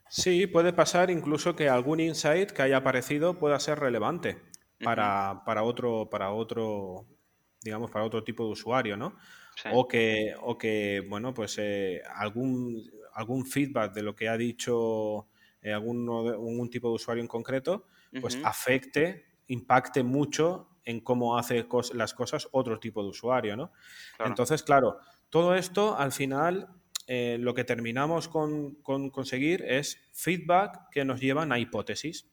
Sí, puede pasar incluso que algún insight que haya aparecido pueda ser relevante Para, para otro, para otro, digamos, para otro tipo de usuario, ¿no? sí. O que, o que bueno, pues eh, algún, algún feedback de lo que ha dicho eh, alguno de- algún tipo de usuario en concreto, pues afecte, impacte mucho en cómo hace cos- las cosas otro tipo de usuario, ¿no? claro. Entonces, claro, todo esto al final eh, lo que terminamos con, con conseguir es feedback que nos llevan a hipótesis.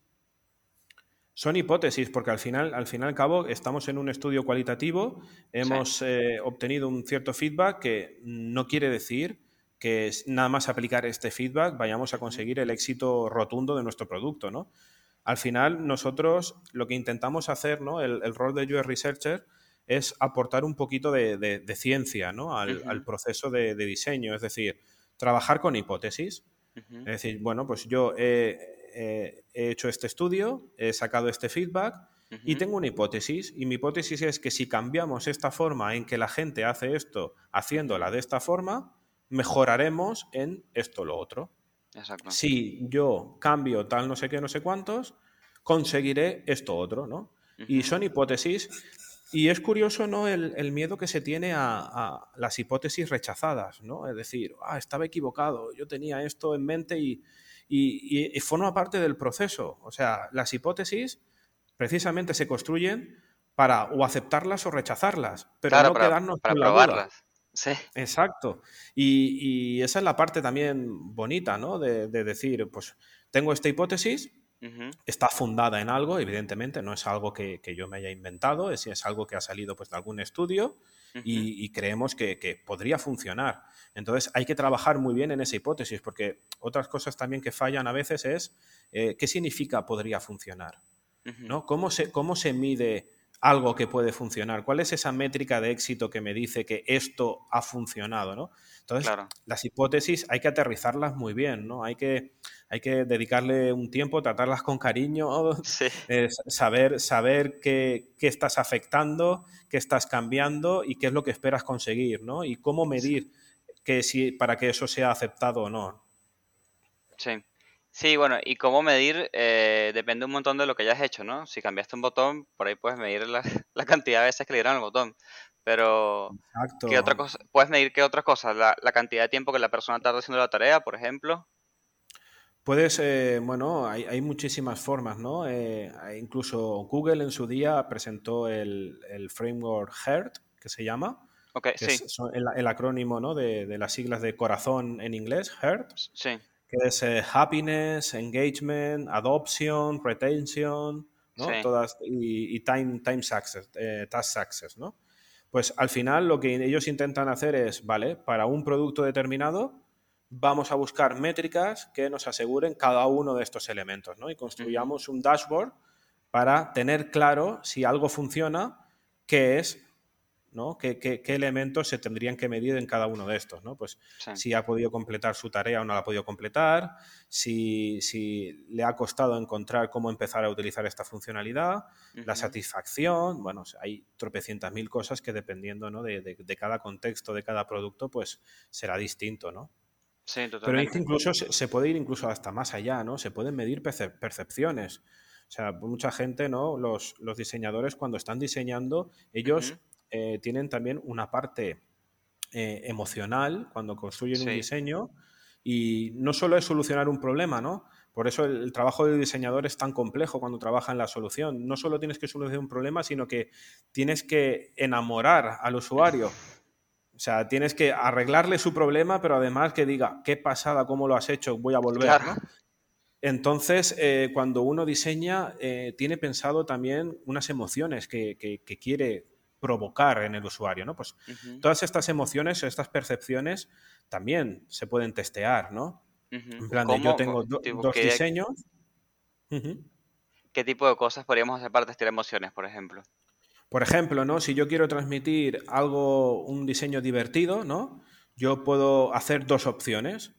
Son hipótesis porque al final, al fin y al cabo estamos en un estudio cualitativo, hemos eh, obtenido un cierto feedback que no quiere decir que nada más aplicar este feedback vayamos a conseguir el éxito rotundo de nuestro producto, ¿no? Al final nosotros lo que intentamos hacer, ¿no? El, el rol de UX Researcher es aportar un poquito de, de- de ciencia, ¿no? al, al proceso de, de diseño, es decir, trabajar con hipótesis. Es decir, bueno, pues yo he, he- he hecho este estudio, he sacado este feedback y tengo una hipótesis. Y mi hipótesis es que si cambiamos esta forma en que la gente hace esto haciéndola de esta forma, mejoraremos en esto lo otro. Exacto. Si yo cambio tal no sé qué, no sé cuántos, conseguiré esto otro, ¿no? Y Ujú. son hipótesis. Y es curioso, ¿no? El, el miedo que se tiene a, a las hipótesis rechazadas, ¿no? Es decir, ah, estaba equivocado, yo tenía esto en mente y, y- y- y forma parte del proceso. O sea, las hipótesis precisamente se construyen para o aceptarlas o rechazarlas, pero Claro, no para, quedarnos para con la duda. probarlas. Sí, Exacto. Y, y esa es la parte también bonita, ¿no? De, de decir, pues tengo esta hipótesis, está fundada en algo, evidentemente, no es algo que, que yo me haya inventado, es, es algo que ha salido pues, de algún estudio Y, y creemos que, que podría funcionar. Entonces hay que trabajar muy bien en esa hipótesis, porque otras cosas también que fallan a veces es eh, qué significa podría funcionar. ¿no? ¿Cómo, se, ¿Cómo se mide algo que puede funcionar? ¿Cuál es esa métrica de éxito que me dice que esto ha funcionado? ¿no? Entonces, Claro. las hipótesis hay que aterrizarlas muy bien, ¿no? Hay que, hay que dedicarle un tiempo, tratarlas con cariño, [laughs] Sí, eh, saber, saber qué, qué estás afectando, qué estás cambiando y qué es lo que esperas conseguir, ¿no? Y cómo medir que si, para que eso sea aceptado o no. sí. Sí, bueno, y cómo medir eh, depende un montón de lo que hayas hecho, ¿no? Si cambiaste un botón, por ahí puedes medir la, [laughs] la cantidad de veces que le dieron al botón. Pero, Exacto. ¿qué otra cosa? Puedes medir qué otras cosas? La, la cantidad de tiempo que la persona tarda haciendo la tarea, por ejemplo. Puedes, eh, bueno, hay, hay muchísimas formas, ¿no? Eh, incluso Google en su día presentó el, el framework HEART, que se llama, Ok, que sí, es el, el acrónimo ¿no? de, de las siglas de corazón en inglés, HEART, sí. Que es eh, Happiness, Engagement, Adoption, Retention, ¿no? Sí. Todas, y, y time, time success, eh, Task Success, ¿no? Pues al final lo que ellos intentan hacer es, vale, para un producto determinado vamos a buscar métricas que nos aseguren cada uno de estos elementos, ¿no? Y construyamos un dashboard para tener claro si algo funciona, qué es, ¿no? ¿Qué, qué- qué elementos se tendrían que medir en cada uno de estos, ¿no? Pues Sí. si ha podido completar su tarea o no la ha podido completar, si, si le ha costado encontrar cómo empezar a utilizar esta funcionalidad, la satisfacción, bueno, hay tropecientas mil cosas que dependiendo ¿no? de, de- de cada contexto, de cada producto, pues será distinto, ¿no? Sí, Pero totalmente. incluso se, se puede ir incluso hasta más allá, ¿no? Se pueden medir perce- percepciones. O sea, mucha gente, ¿no? Los, los diseñadores cuando están diseñando, ellos. Eh, tienen también una parte eh, emocional cuando construyen un diseño y no solo es solucionar un problema, ¿no? Por eso el, el trabajo del diseñador es tan complejo cuando trabaja en la solución. No solo tienes que solucionar un problema, sino que tienes que enamorar al usuario. O sea, tienes que arreglarle su problema, pero además que diga, qué pasada, cómo lo has hecho, voy a volver. Claro. ¿no? Entonces, eh, cuando uno diseña, eh, tiene pensado también unas emociones que, que- que quiere provocar en el usuario, ¿no? Pues todas estas emociones, estas percepciones, también se pueden testear, ¿no? En plan de yo tengo do- Tipo, dos ¿qué, diseños. Qué tipo de cosas podríamos hacer para testear emociones, por ejemplo? Por ejemplo, ¿no? Si yo quiero transmitir algo, un diseño divertido, ¿no? Yo puedo hacer dos opciones.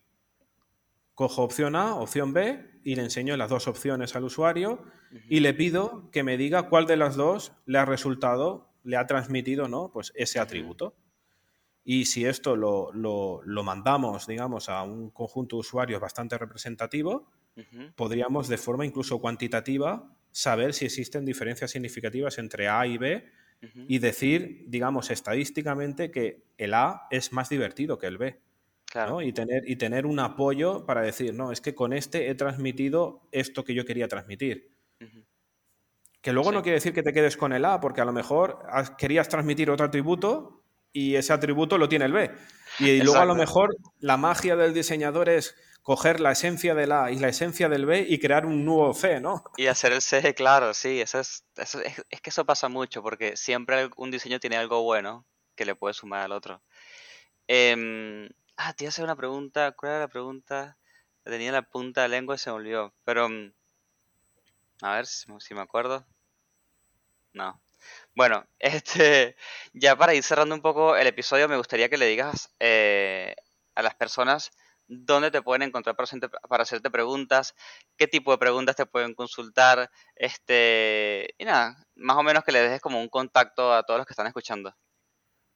Cojo opción A, opción B y le enseño las dos opciones al usuario y le pido que me diga cuál de las dos le ha resultado, le ha transmitido, ¿no? Pues ese atributo. Y si esto lo, lo- lo mandamos, digamos, a un conjunto de usuarios bastante representativo, podríamos de forma incluso cuantitativa saber si existen diferencias significativas entre A y B y decir, digamos, estadísticamente que el A es más divertido que el B. Claro. ¿no? Y, tener, y tener un apoyo para decir, no, es que con este he transmitido esto que yo quería transmitir. Que luego Sí. no quiere decir que te quedes con el A, porque a lo mejor querías transmitir otro atributo y ese atributo lo tiene el B. Y, luego a lo mejor la magia del diseñador es coger la esencia del A y la esencia del B y crear un nuevo C, ¿no? Y hacer el C, claro, sí, eso es, eso es, es que eso pasa mucho, porque siempre un diseño tiene algo bueno que le puede sumar al otro. Em, ah, te iba a hacer una pregunta, ¿cuál era la pregunta? La tenía en la punta de la lengua y se me olvidó, pero mm, a ver si, me- acuerdo. No. Bueno, [laughs] este, ya para ir cerrando un poco el episodio, me gustaría que le digas eh, a las personas dónde te pueden encontrar para hacerte preguntas, qué tipo de preguntas te pueden consultar, este, y nada, más o menos que le dejes como un contacto a todos los que están escuchando.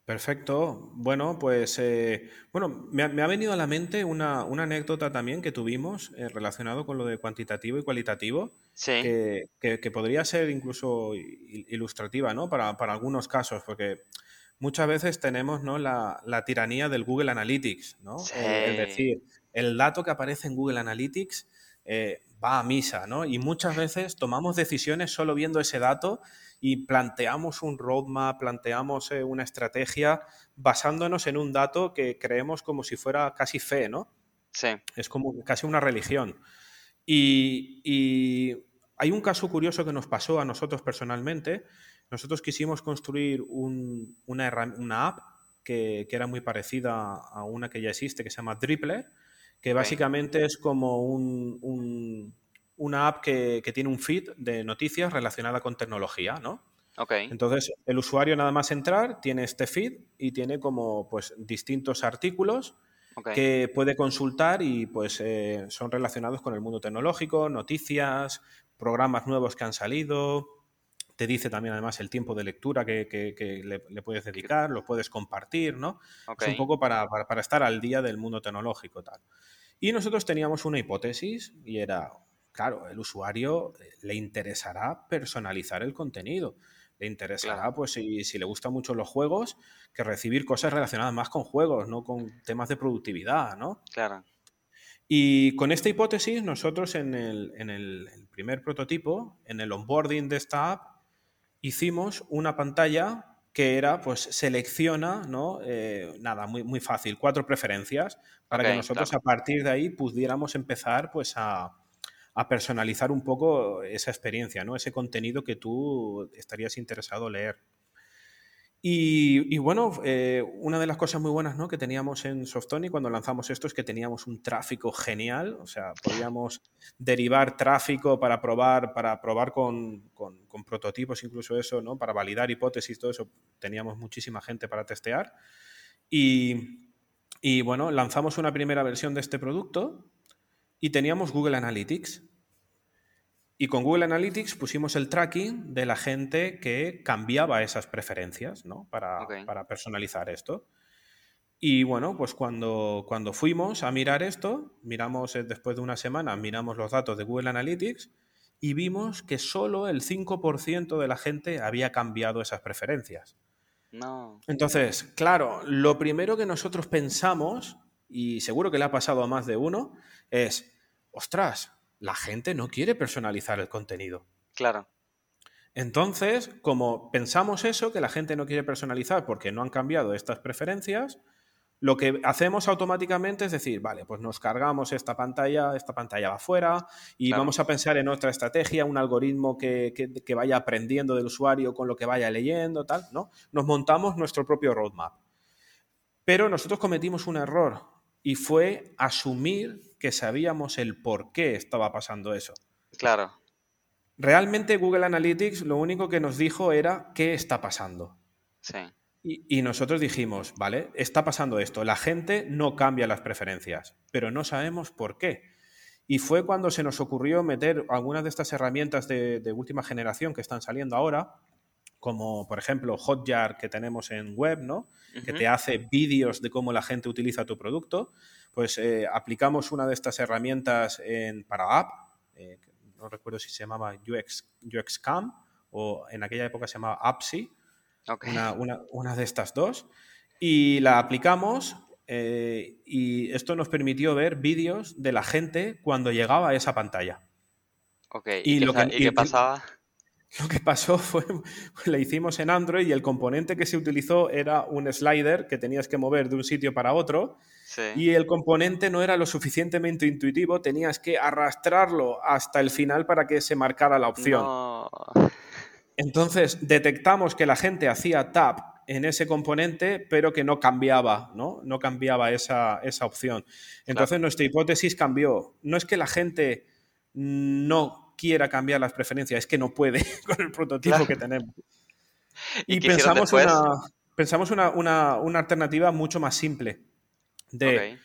Perfecto. Bueno, pues eh, bueno, me ha, me ha venido a la mente una, una anécdota también que tuvimos eh, relacionado con lo de cuantitativo y cualitativo, Sí, que, que- que podría ser incluso ilustrativa, ¿no? Para, para algunos casos, porque muchas veces tenemos, ¿no? la, la tiranía del Google Analytics, ¿no? Sí, decir, el dato que aparece en Google Analytics eh, va a misa, ¿no? Y muchas veces tomamos decisiones solo viendo ese dato y planteamos un roadmap, planteamos eh, una estrategia basándonos en un dato que creemos como si fuera casi fe, ¿no? sí, Es como casi una religión. Y, y hay un caso curioso que nos pasó a nosotros personalmente. Nosotros quisimos construir un- una, app que, que era muy parecida a una que ya existe, que se llama Dripple, que básicamente es como un- un- una app que, que tiene un feed de noticias relacionada con tecnología, ¿no? ok, Entonces, el usuario nada más entrar tiene este feed y tiene como pues distintos artículos que puede consultar y pues eh, son relacionados con el mundo tecnológico, noticias, programas nuevos que han salido. Te dice también además el tiempo de lectura que, que- que le, le puedes dedicar, lo puedes compartir, ¿no? ok, Es un poco para, para- para estar al día del mundo tecnológico tal. Y nosotros teníamos una hipótesis y era, claro, el usuario eh, le interesará personalizar el contenido. Le interesará, claro, pues, si, si le gustan mucho los juegos, que recibir cosas relacionadas más con juegos, no con temas de productividad, ¿no? claro, Y con esta hipótesis, nosotros en el, en el- el primer prototipo, en el onboarding de esta app, hicimos una pantalla que era, pues, selecciona, ¿no? Eh, nada, muy, muy fácil, cuatro preferencias, para que nosotros claro, a partir de ahí pudiéramos empezar, pues, a, a personalizar un poco esa experiencia, ¿no? Ese contenido que tú estarías interesado leer. Y, bueno, eh, una de las cosas muy buenas ¿no? que teníamos en Softony cuando lanzamos esto es que teníamos un tráfico genial, o sea, podíamos derivar tráfico para probar, para probar con, con- prototipos, incluso eso, ¿no? para validar hipótesis, todo eso, teníamos muchísima gente para testear. Y bueno, lanzamos una primera versión de este producto y teníamos Google Analytics. Y con Google Analytics pusimos el tracking de la gente que cambiaba esas preferencias, ¿no? Para, para personalizar esto. Y bueno, pues cuando, cuando fuimos a mirar esto, miramos eh, después de una semana, miramos los datos de Google Analytics y vimos que solo el 5% de la gente había cambiado esas preferencias. no, Entonces, claro, lo primero que nosotros pensamos, y seguro que le ha pasado a más de uno, es, ostras, la gente no quiere personalizar el contenido. claro, Entonces, como pensamos eso, que la gente no quiere personalizar porque no han cambiado estas preferencias, lo que hacemos automáticamente es decir, vale, pues nos cargamos esta pantalla, esta pantalla va afuera y claro, vamos a pensar en otra estrategia, un algoritmo que, que- que vaya aprendiendo del usuario con lo que vaya leyendo, tal, ¿no? Nos montamos nuestro propio roadmap. Pero nosotros cometimos un error y fue asumir que sabíamos el por qué estaba pasando eso. claro, Realmente Google Analytics lo único que nos dijo era qué está pasando. sí, Y, y nosotros dijimos, vale, está pasando esto, la gente no cambia las preferencias, pero no sabemos por qué. Y fue cuando se nos ocurrió meter algunas de estas herramientas de, de última generación que están saliendo ahora, como por ejemplo Hotjar que tenemos en web, ¿no? que te hace vídeos de cómo la gente utiliza tu producto, pues eh, aplicamos una de estas herramientas en, para app, eh, no recuerdo si se llamaba UX, UXCam o en aquella época se llamaba Appsy, una, una- una de estas dos, y la aplicamos eh, y esto nos permitió ver vídeos de la gente cuando llegaba a esa pantalla. ok, Y ¿y qué, lo sa- que- y qué y- pasaba? Lo que pasó [laughs] fue, la hicimos en Android y el componente que se utilizó era un slider que tenías que mover de un sitio para otro Sí, y el componente no era lo suficientemente intuitivo, tenías que arrastrarlo hasta el final para que se marcara la opción. no, Entonces detectamos que la gente hacía tap en ese componente, pero que no cambiaba, ¿no? No cambiaba esa, esa opción. Entonces nuestra hipótesis cambió. No es que la gente no quiera cambiar las preferencias, es que no puede [laughs] con el prototipo Claro. que tenemos. ¿Y pensamos, una, pensamos una, una- una alternativa mucho más simple de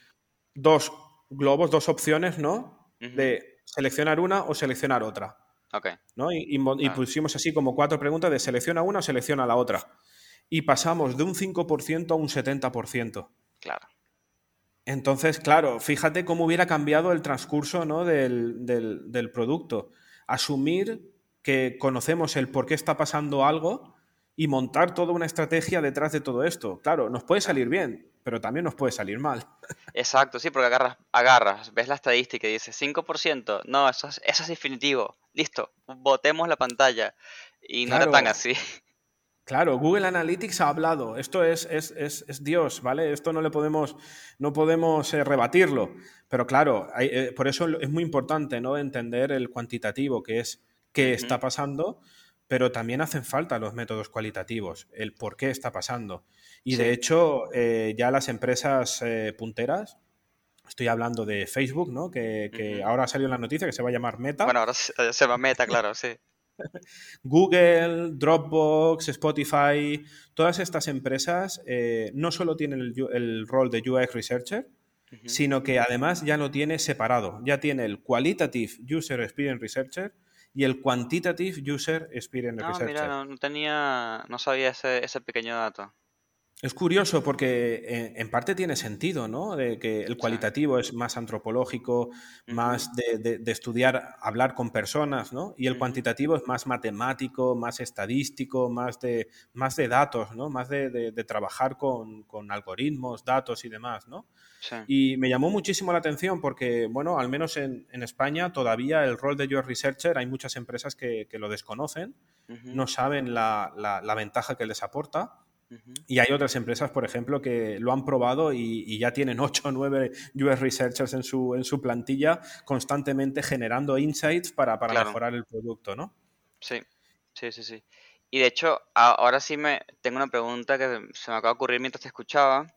dos, globos, dos opciones, ¿no? De seleccionar una o seleccionar otra. Ok. ¿no? Y, y mo- y pusimos así como cuatro preguntas de selecciona una o selecciona la otra. Y pasamos de un 5% a un 70%. Claro. Entonces, claro, fíjate cómo hubiera cambiado el transcurso ¿no? del, del- del producto. Asumir que conocemos el por qué está pasando algo y montar toda una estrategia detrás de todo esto. Claro, nos puede salir bien, pero también nos puede salir mal. Exacto, sí, porque agarras, agarras, ves la estadística y dice 5%, no, eso es, eso es definitivo, listo, botemos la pantalla. Y no era tan así. Claro, Google Analytics ha hablado. Esto es, es, es- es Dios, ¿vale? Esto no le podemos, no podemos eh, rebatirlo. Pero claro, hay- eh, por eso es muy importante ¿no? entender el cuantitativo, que es qué está pasando, pero también hacen falta los métodos cualitativos, el por qué está pasando. Y Sí. de hecho, eh, ya las empresas punteras, estoy hablando de Facebook, ¿no? Que, ahora ha salido en la noticia que se va a llamar Meta. Bueno, ahora se, se llama Meta, claro, sí. Google, Dropbox, Spotify, todas estas empresas eh, no solo tienen el, rol de UX Researcher, sino que además ya lo tiene separado. Ya tiene el Qualitative User Experience Researcher y el Quantitative User Experience No, Researcher. mira, no, no tenía, no sabía ese, ese pequeño dato. Es curioso porque eh, en parte tiene sentido, ¿no? De que el cualitativo es más antropológico, más de, de- de estudiar, hablar con personas, ¿no? Y el cuantitativo es más matemático, más estadístico, más de, más de datos, ¿no? Más de, trabajar con, con algoritmos, datos y demás, ¿no? Sí. Y me llamó muchísimo la atención porque, bueno, al menos en, en España todavía el rol de UX Researcher hay muchas empresas que, que lo desconocen, no saben la- la- la ventaja que les aporta. Y hay otras empresas, por ejemplo, que lo han probado y, y ya tienen [laughs] 8 o 9 US Researchers en su, en su plantilla constantemente generando insights para, para Claro. mejorar el producto, ¿no? Sí, sí, sí, sí. Y de hecho, ahora sí me tengo una pregunta que se me acaba de ocurrir mientras te escuchaba.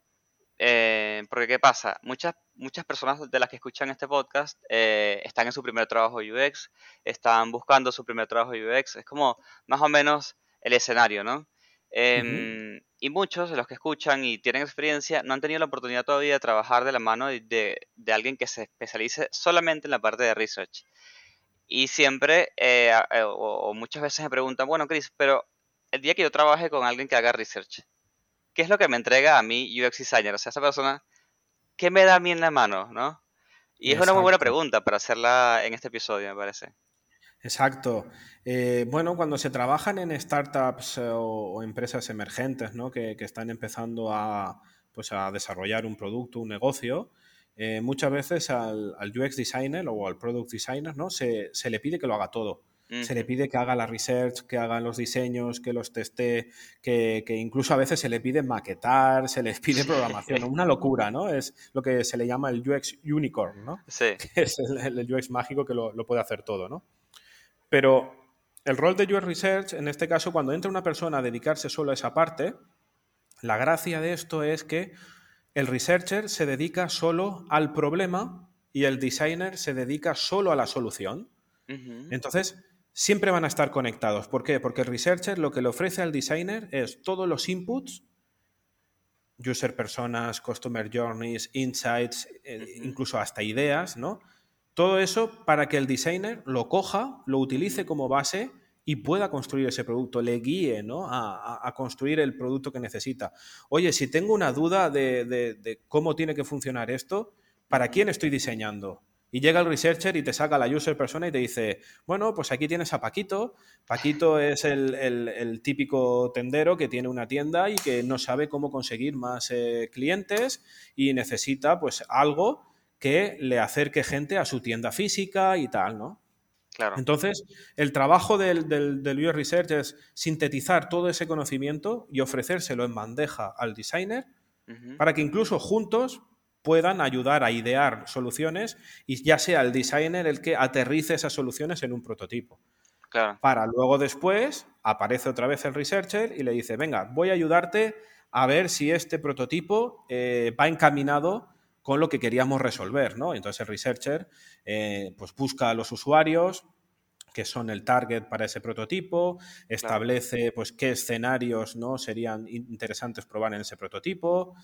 Eh, porque, ¿qué pasa? Muchas, muchas personas de las que escuchan este podcast eh, están en su primer trabajo UX, están buscando su primer trabajo UX. Es como más o menos el escenario, ¿no? Em, Y muchos de los que escuchan y tienen experiencia no han tenido la oportunidad todavía de trabajar de la mano de, alguien que se especialice solamente en la parte de research. Y siempre, eh, eh, o, o muchas veces me preguntan, bueno, Chris, pero el día que yo trabaje con alguien que haga research, ¿qué es lo que me entrega a mí UX Designer? O sea, esa persona, ¿qué me da a mí en la mano, no? Y es una muy buena pregunta para hacerla en este episodio, me parece. Exacto. Eh, bueno, cuando se trabajan en startups eh, o, o empresas emergentes, ¿no? que, que están empezando a, pues, a desarrollar un producto, un negocio, eh, muchas veces al, al UX designer o al product designer ¿no? se, se le pide que lo haga todo. Se le pide que haga la research, que haga los diseños, que los teste, que, que incluso a veces se le pide maquetar, se les pide programación. Una locura, ¿no? Es lo que se le llama el UX unicorn, ¿no? Sí, [laughs] que es el, el UX mágico que lo, lo puede hacer todo, ¿no? Pero el rol de UX Research, en este caso, cuando entra una persona a dedicarse solo a esa parte, la gracia de esto es que el researcher se dedica solo al problema y el designer se dedica solo a la solución. Entonces, siempre van a estar conectados. ¿Por qué? Porque el researcher lo que le ofrece al designer es todos los inputs, user personas, customer journeys, insights, eh, incluso hasta ideas, ¿no? Todo eso para que el designer lo coja, lo utilice como base y pueda construir ese producto, le guíe ¿no? a, construir el producto que necesita. Oye, si tengo una duda de, de- de cómo tiene que funcionar esto, ¿para quién estoy diseñando? Y llega el researcher y te saca la user persona y te dice, bueno, pues aquí tienes a Paquito. Paquito [laughs] es el, el- el típico tendero que tiene una tienda y que no sabe cómo conseguir más eh, clientes y necesita pues algo que le acerque gente a su tienda física y tal, ¿no? claro. Entonces, el trabajo del, del, del UX Research es sintetizar todo ese conocimiento y ofrecérselo en bandeja al designer para que incluso juntos puedan ayudar a idear soluciones y ya sea el designer el que aterrice esas soluciones en un prototipo. Claro. Para luego después aparece otra vez el researcher y le dice, venga, voy a ayudarte a ver si este prototipo eh, va encaminado con lo que queríamos resolver, ¿no? Entonces el researcher eh, pues busca a los usuarios, que son el target para ese prototipo, establece pues qué escenarios ¿no? serían interesantes probar en ese prototipo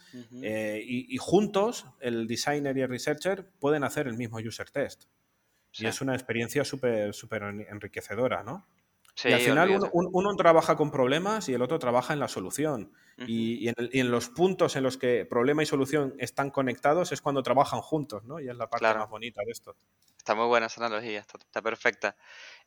eh, y, y juntos el designer y el researcher pueden hacer el mismo user test. Sí. Y es una experiencia súper súper en- enriquecedora, ¿no? Sí, y al final uno, uno trabaja con problemas y el otro trabaja en la solución. Y, y en el- y en los puntos en los que problema y solución están conectados es cuando trabajan juntos, ¿no? Y es la parte Claro. más bonita de esto. Está muy buena esa analogía, está, está perfecta.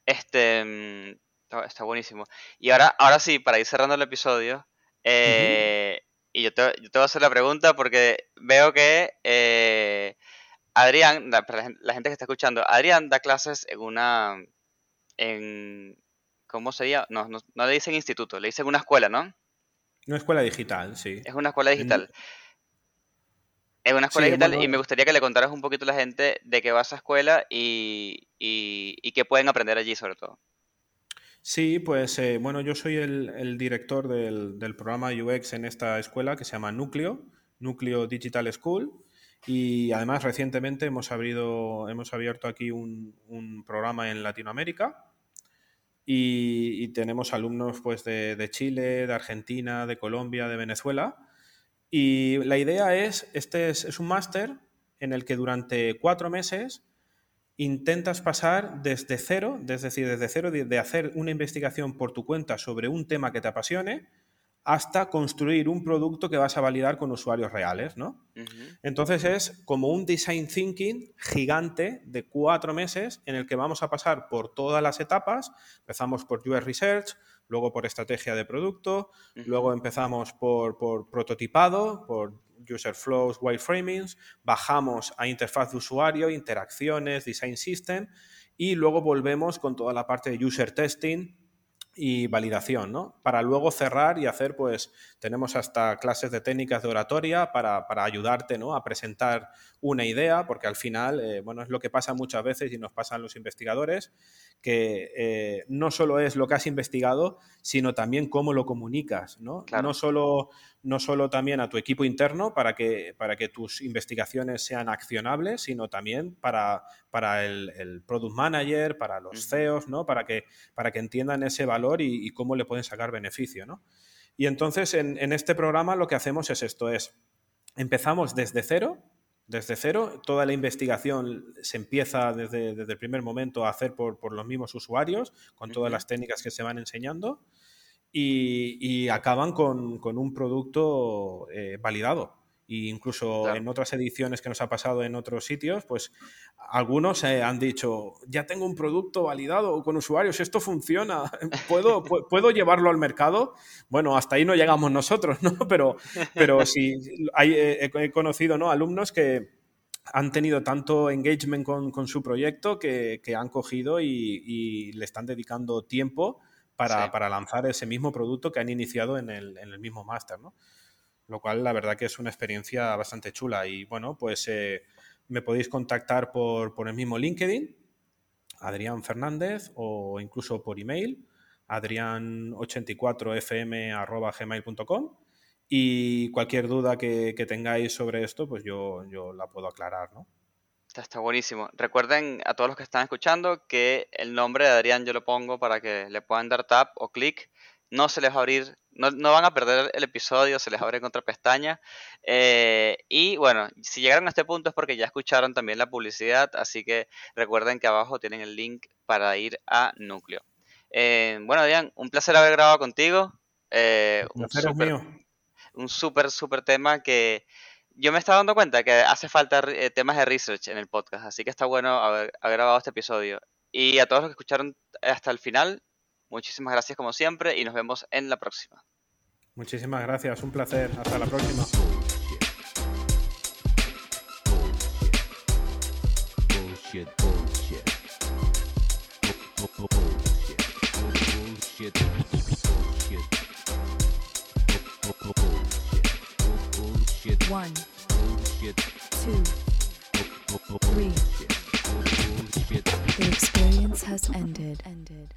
Este, mm, está, buenísimo. Y ahora, ahora sí, para ir cerrando el episodio, eh, y yo te, yo te voy a hacer la pregunta porque veo que eh, Adrián, la, la gen- la gente que está escuchando, Adrián da clases en una, en, ¿cómo sería? No, no, no le dicen instituto, le dicen una escuela, ¿no? Una escuela digital, sí. Es una escuela digital. Es una escuela Sí, digital bueno, y me gustaría que le contaras un poquito a la gente de qué va esa escuela y, y, y qué pueden aprender allí sobre todo. Sí, pues eh, bueno, yo soy el, el director del, del programa UX en esta escuela que se llama Núcleo, Núcleo Digital School. Y además recientemente hemos, abrido, hemos abierto aquí un, un programa en Latinoamérica y, tenemos alumnos pues, de, de Chile, de Argentina, de Colombia, de Venezuela. Y la idea es, este es, es un máster en el que durante cuatro meses intentas pasar desde cero, es decir, desde cero de, de hacer una investigación por tu cuenta sobre un tema que te apasione hasta construir un producto que vas a validar con usuarios reales, ¿no? Entonces es como un design thinking gigante de cuatro meses en el que vamos a pasar por todas las etapas. Empezamos por UX Research, luego por estrategia de producto, luego empezamos por, por prototipado, por user flows, wireframings, bajamos a interfaz de usuario, interacciones, design system y luego volvemos con toda la parte de user testing y validación, ¿no? Para luego cerrar y hacer, pues, tenemos hasta clases de técnicas de oratoria para, para ayudarte, ¿no? A presentar una idea, porque al final, eh, bueno, es lo que pasa muchas veces y nos pasa a los investigadores, que eh, no solo es lo que has investigado, sino también cómo lo comunicas, ¿no? Claro. No solo no solo también a tu equipo interno para que, para que tus investigaciones sean accionables, sino también para, para el, el product manager, para los. CEOs, ¿no? Para que, para que entiendan ese valor y, y cómo le pueden sacar beneficio, ¿no? Y entonces en, en este programa lo que hacemos es esto, es empezamos desde cero, desde cero, toda la investigación se empieza desde, desde el primer momento a hacer por, por los mismos usuarios, con todas las técnicas que se van enseñando, y, y acaban con, con un producto eh, validado. E incluso Claro. en otras ediciones que nos ha pasado en otros sitios, pues algunos eh, han dicho, ya tengo un producto validado con usuarios, esto funciona, [laughs] ¿puedo, pu- ¿puedo llevarlo al mercado? Bueno, hasta ahí no llegamos nosotros, ¿no? [laughs] Pero, pero sí, hay, eh, he he conocido ¿no? alumnos que han tenido tanto engagement con, con su proyecto que, que han cogido y, y le están dedicando tiempo para, Sí. para lanzar ese mismo producto que han iniciado en el, en el mismo máster, ¿no? Lo cual la verdad que es una experiencia bastante chula y bueno, pues eh, me podéis contactar por, por el mismo LinkedIn, Adrián Fernández, o incluso por email, adrián84fm.gmail.com y cualquier duda que, que tengáis sobre esto, pues yo, yo la puedo aclarar, ¿no? Está, está buenísimo. Recuerden a todos los que están escuchando que el nombre de Adrián yo lo pongo para que le puedan dar tap o clic. No se les va a abrir, no, no van a perder el episodio, se les abre en otra pestaña. Eh, y bueno, si llegaron a este punto es porque ya escucharon también la publicidad, así que recuerden que abajo tienen el link para ir a Núcleo. Eh, bueno, Adrián, un placer haber grabado contigo. Eh, un placer mío. un súper, súper tema que yo me estaba dando cuenta que hace falta eh, temas de research en el podcast, así que está bueno haber, haber grabado este episodio. Y a todos los que escucharon hasta el final, muchísimas gracias como siempre y nos vemos en la próxima. Muchísimas gracias, un placer. Hasta la próxima. Bullshit, bullshit. Bu- bu- Bullshit. Bullshit. Bullshit. One, Bullshit. two, Bu- bu- three. Bullshit. Bullshit. The experience has ended. Ended.